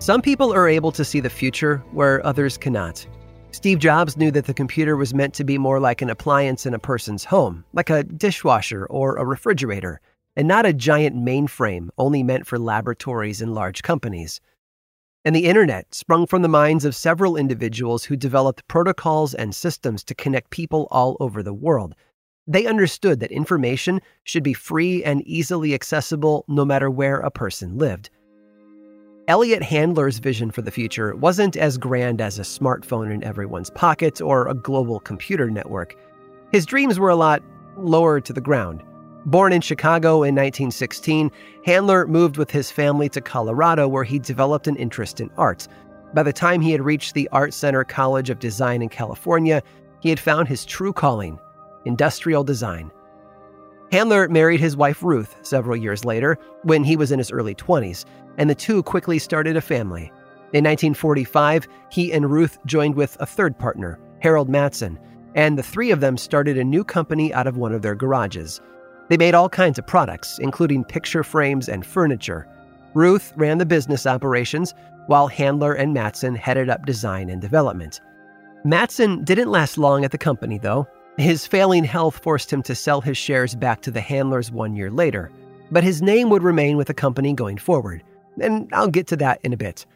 Some people are able to see the future where others cannot. Steve Jobs knew that the computer was meant to be more like an appliance in a person's home, like a dishwasher or a refrigerator, and not a giant mainframe only meant for laboratories and large companies. And the internet sprung from the minds of several individuals who developed protocols and systems to connect people all over the world. They understood that information should be free and easily accessible no matter where a person lived. Elliot Handler's vision for the future wasn't as grand as a smartphone in everyone's pocket or a global computer network. His dreams were a lot lower to the ground. Born in Chicago in 1916, Handler moved with his family to Colorado where he developed an interest in art. By the time he had reached the Art Center College of Design in California, he had found his true calling industrial design. Handler married his wife Ruth several years later, when he was in his early 20s, and the two quickly started a family. In 1945, he and Ruth joined with a third partner, Harold Matson, and the three of them started a new company out of one of their garages. They made all kinds of products, including picture frames and furniture. Ruth ran the business operations, while Handler and Matson headed up design and development. Matson didn't last long at the company, though. His failing health forced him to sell his shares back to the Handlers one year later, but his name would remain with the company going forward and I'll get to that in a bit.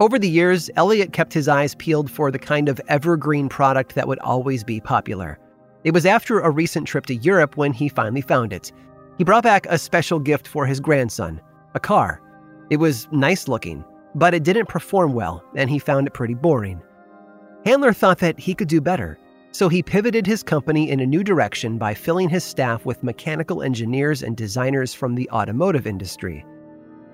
Over the years, Elliot kept his eyes peeled for the kind of evergreen product that would always be popular. It was after a recent trip to Europe when he finally found it. He brought back a special gift for his grandson a car. It was nice looking, but it didn't perform well, and he found it pretty boring. Handler thought that he could do better, so he pivoted his company in a new direction by filling his staff with mechanical engineers and designers from the automotive industry.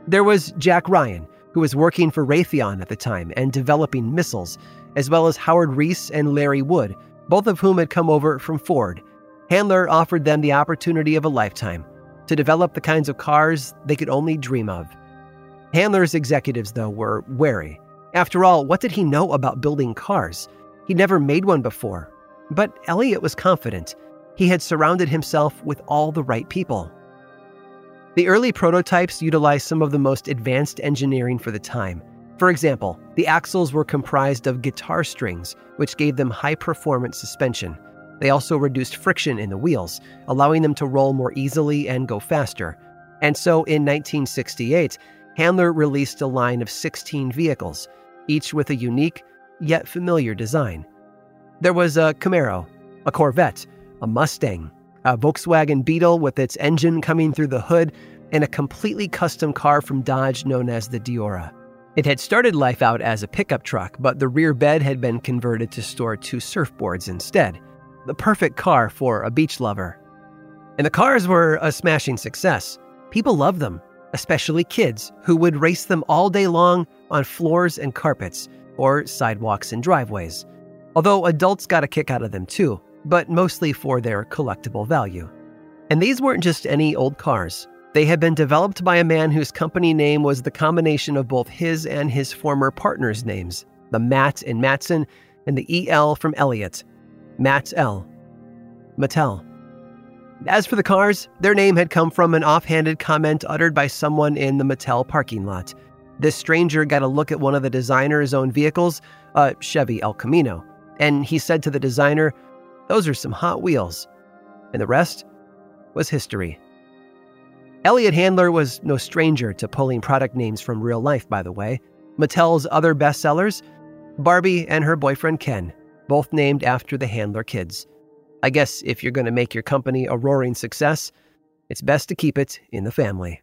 There was Jack Ryan, who was working for Raytheon at the time and developing missiles, as well as Howard Reese and Larry Wood, both of whom had come over from Ford. Handler offered them the opportunity of a lifetime to develop the kinds of cars they could only dream of. Handler's executives, though, were wary. After all, what did he know about building cars? He'd never made one before. But Elliot was confident. He had surrounded himself with all the right people. The early prototypes utilized some of the most advanced engineering for the time. For example, the axles were comprised of guitar strings, which gave them high performance suspension. They also reduced friction in the wheels, allowing them to roll more easily and go faster. And so in 1968, Handler released a line of 16 vehicles, each with a unique, yet familiar design. There was a Camaro, a Corvette, a Mustang, a Volkswagen Beetle with its engine coming through the hood, and a completely custom car from Dodge known as the Deora. It had started life out as a pickup truck, but the rear bed had been converted to store two surfboards instead. The perfect car for a beach lover. And the cars were a smashing success. People loved them, especially kids, who would race them all day long on floors and carpets, or sidewalks and driveways. Although adults got a kick out of them too, but mostly for their collectible value. And these weren't just any old cars. They had been developed by a man whose company name was the combination of both his and his former partner's names, the Matt in Matson and the EL from Elliot, Matt L. Mattel. As for the cars, their name had come from an offhanded comment uttered by someone in the Mattel parking lot. This stranger got a look at one of the designer's own vehicles, a Chevy El Camino, and he said to the designer, those are some hot wheels. And the rest was history. Elliot Handler was no stranger to pulling product names from real life, by the way. Mattel's other bestsellers Barbie and her boyfriend Ken, both named after the Handler kids. I guess if you're going to make your company a roaring success, it's best to keep it in the family.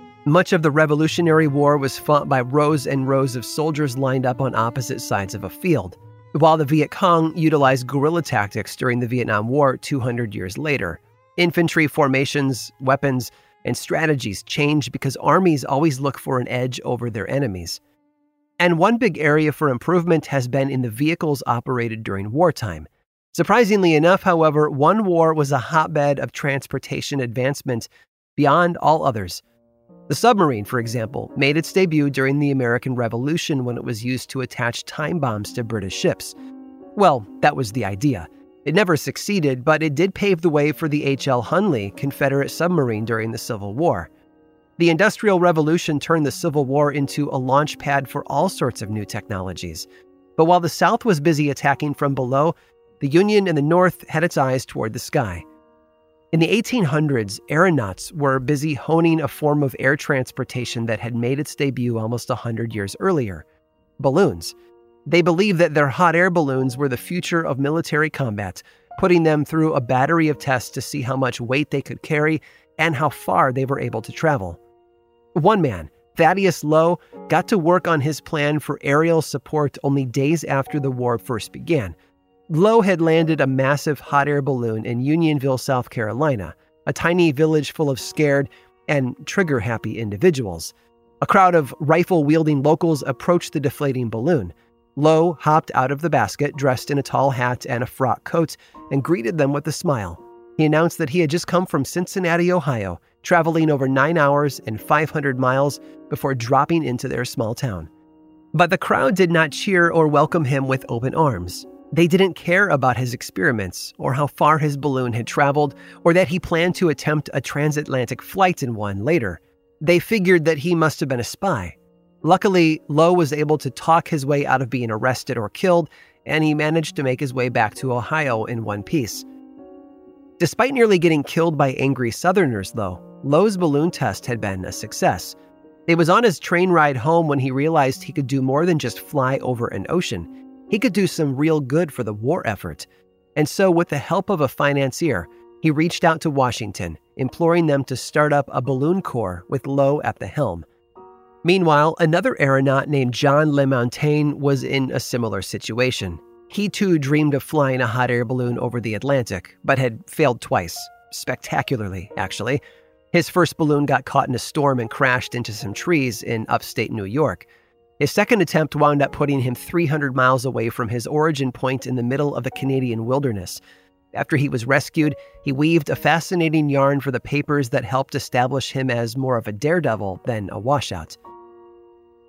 Much of the Revolutionary War was fought by rows and rows of soldiers lined up on opposite sides of a field, while the Viet Cong utilized guerrilla tactics during the Vietnam War 200 years later. Infantry formations, weapons, and strategies change because armies always look for an edge over their enemies. And one big area for improvement has been in the vehicles operated during wartime. Surprisingly enough, however, one war was a hotbed of transportation advancement beyond all others. The submarine, for example, made its debut during the American Revolution when it was used to attach time bombs to British ships. Well, that was the idea. It never succeeded, but it did pave the way for the H.L. Hunley Confederate submarine during the Civil War. The Industrial Revolution turned the Civil War into a launch pad for all sorts of new technologies. But while the South was busy attacking from below, the Union in the North had its eyes toward the sky. In the 1800s, aeronauts were busy honing a form of air transportation that had made its debut almost 100 years earlier balloons. They believed that their hot air balloons were the future of military combat, putting them through a battery of tests to see how much weight they could carry and how far they were able to travel. One man, Thaddeus Lowe, got to work on his plan for aerial support only days after the war first began Lowe had landed a massive hot air balloon in Unionville, South Carolina, a tiny village full of scared and trigger happy individuals. A crowd of rifle wielding locals approached the deflating balloon. Lowe hopped out of the basket, dressed in a tall hat and a frock coat, and greeted them with a smile. He announced that he had just come from Cincinnati, Ohio, traveling over nine hours and 500 miles before dropping into their small town. But the crowd did not cheer or welcome him with open arms. They didn't care about his experiments, or how far his balloon had traveled, or that he planned to attempt a transatlantic flight in one later. They figured that he must have been a spy. Luckily, Lowe was able to talk his way out of being arrested or killed, and he managed to make his way back to Ohio in one piece. Despite nearly getting killed by angry Southerners, though, Lowe's balloon test had been a success. It was on his train ride home when he realized he could do more than just fly over an ocean. He could do some real good for the war effort. And so, with the help of a financier, he reached out to Washington, imploring them to start up a balloon corps with Lowe at the helm. Meanwhile, another aeronaut named John LaMountain was in a similar situation. He too dreamed of flying a hot air balloon over the Atlantic, but had failed twice, spectacularly, actually. His first balloon got caught in a storm and crashed into some trees in upstate New York. His second attempt wound up putting him 300 miles away from his origin point in the middle of the Canadian wilderness. After he was rescued, he weaved a fascinating yarn for the papers that helped establish him as more of a daredevil than a washout.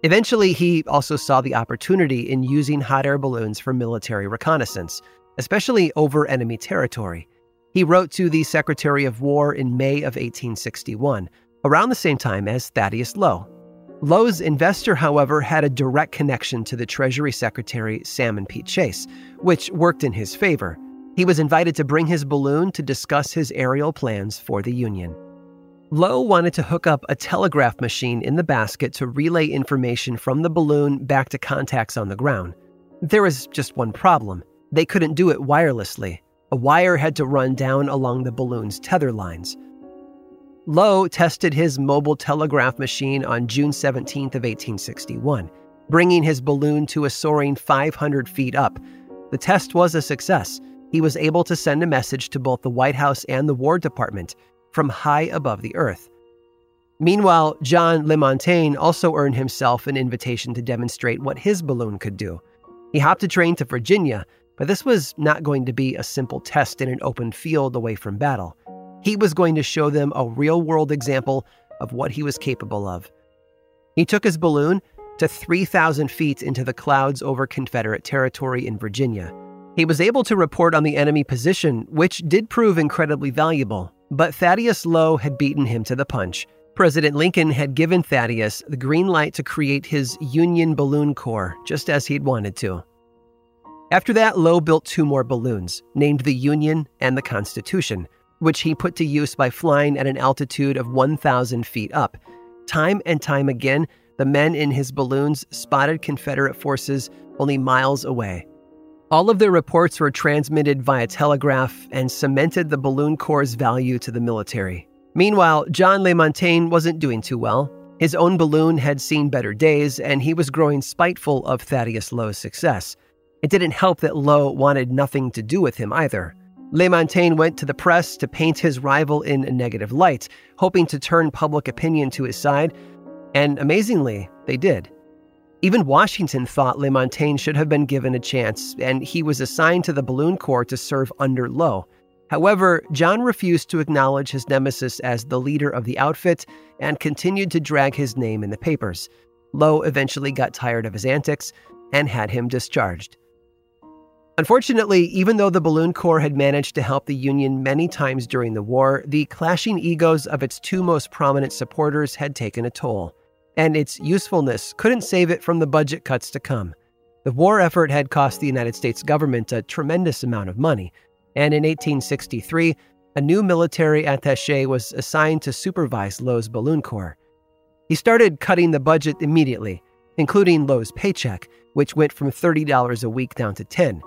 Eventually, he also saw the opportunity in using hot air balloons for military reconnaissance, especially over enemy territory. He wrote to the Secretary of War in May of 1861, around the same time as Thaddeus Lowe, Lowe's investor, however, had a direct connection to the Treasury Secretary Salmon P. Chase, which worked in his favor. He was invited to bring his balloon to discuss his aerial plans for the Union. Lowe wanted to hook up a telegraph machine in the basket to relay information from the balloon back to contacts on the ground. There was just one problem they couldn't do it wirelessly. A wire had to run down along the balloon's tether lines. Lowe tested his mobile telegraph machine on June 17th of 1861, bringing his balloon to a soaring 500 feet up. The test was a success. He was able to send a message to both the White House and the War Department from high above the earth. Meanwhile, John LaMountain also earned himself an invitation to demonstrate what his balloon could do. He hopped a train to Virginia, but this was not going to be a simple test in an open field away from battle. He was going to show them a real world example of what he was capable of. He took his balloon to 3,000 feet into the clouds over Confederate territory in Virginia. He was able to report on the enemy position, which did prove incredibly valuable, but Thaddeus Lowe had beaten him to the punch. President Lincoln had given Thaddeus the green light to create his Union Balloon Corps, just as he'd wanted to. After that, Lowe built two more balloons, named the Union and the Constitution, which he put to use by flying at an altitude of 1,000 feet up. Time and time again, the men in his balloons spotted Confederate forces only miles away. All of their reports were transmitted via telegraph and cemented the Balloon Corps' value to the military. Meanwhile, John LaMountain wasn't doing too well. His own balloon had seen better days, and he was growing spiteful of Thaddeus Lowe's success. It didn't help that Lowe wanted nothing to do with him either. LaMountain went to the press to paint his rival in a negative light, hoping to turn public opinion to his side, and amazingly, they did. Even Washington thought LaMountain should have been given a chance, and he was assigned to the Balloon Corps to serve under Lowe. However, John refused to acknowledge his nemesis as the leader of the outfit and continued to drag his name in the papers. Lowe eventually got tired of his antics and had him discharged. Unfortunately, even though the Balloon Corps had managed to help the Union many times during the war, the clashing egos of its two most prominent supporters had taken a toll, and its usefulness couldn't save it from the budget cuts to come. The war effort had cost the United States government a tremendous amount of money, and in 1863, a new military attache was assigned to supervise Lowe's Balloon Corps. He started cutting the budget immediately, including Lowe's paycheck, which went from $30 a week down to 10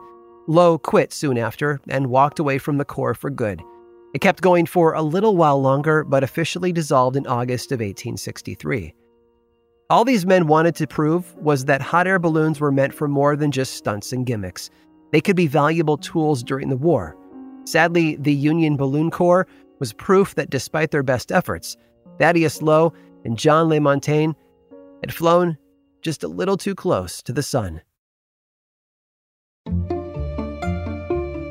Lowe quit soon after and walked away from the Corps for good. It kept going for a little while longer, but officially dissolved in August of 1863. All these men wanted to prove was that hot air balloons were meant for more than just stunts and gimmicks. They could be valuable tools during the war. Sadly, the Union Balloon Corps was proof that despite their best efforts, Thaddeus Lowe and John LaMountain had flown just a little too close to the sun.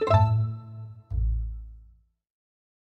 You.